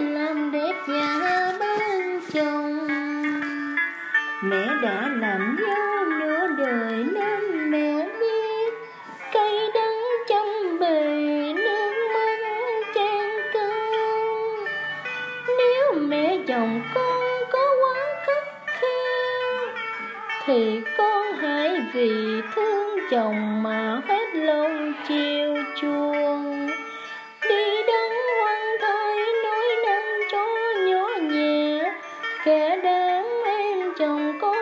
làm đẹp nhà bên chồng. Mẹ đã làm dâu nửa đời nên mẹ biết Cây đắng trong bề nước mắt chan cơn Nếu mẹ chồng con có quá khắc khe, Thì con hãy vì thương chồng mà hết lòng chiều chuộng. đã em chồng con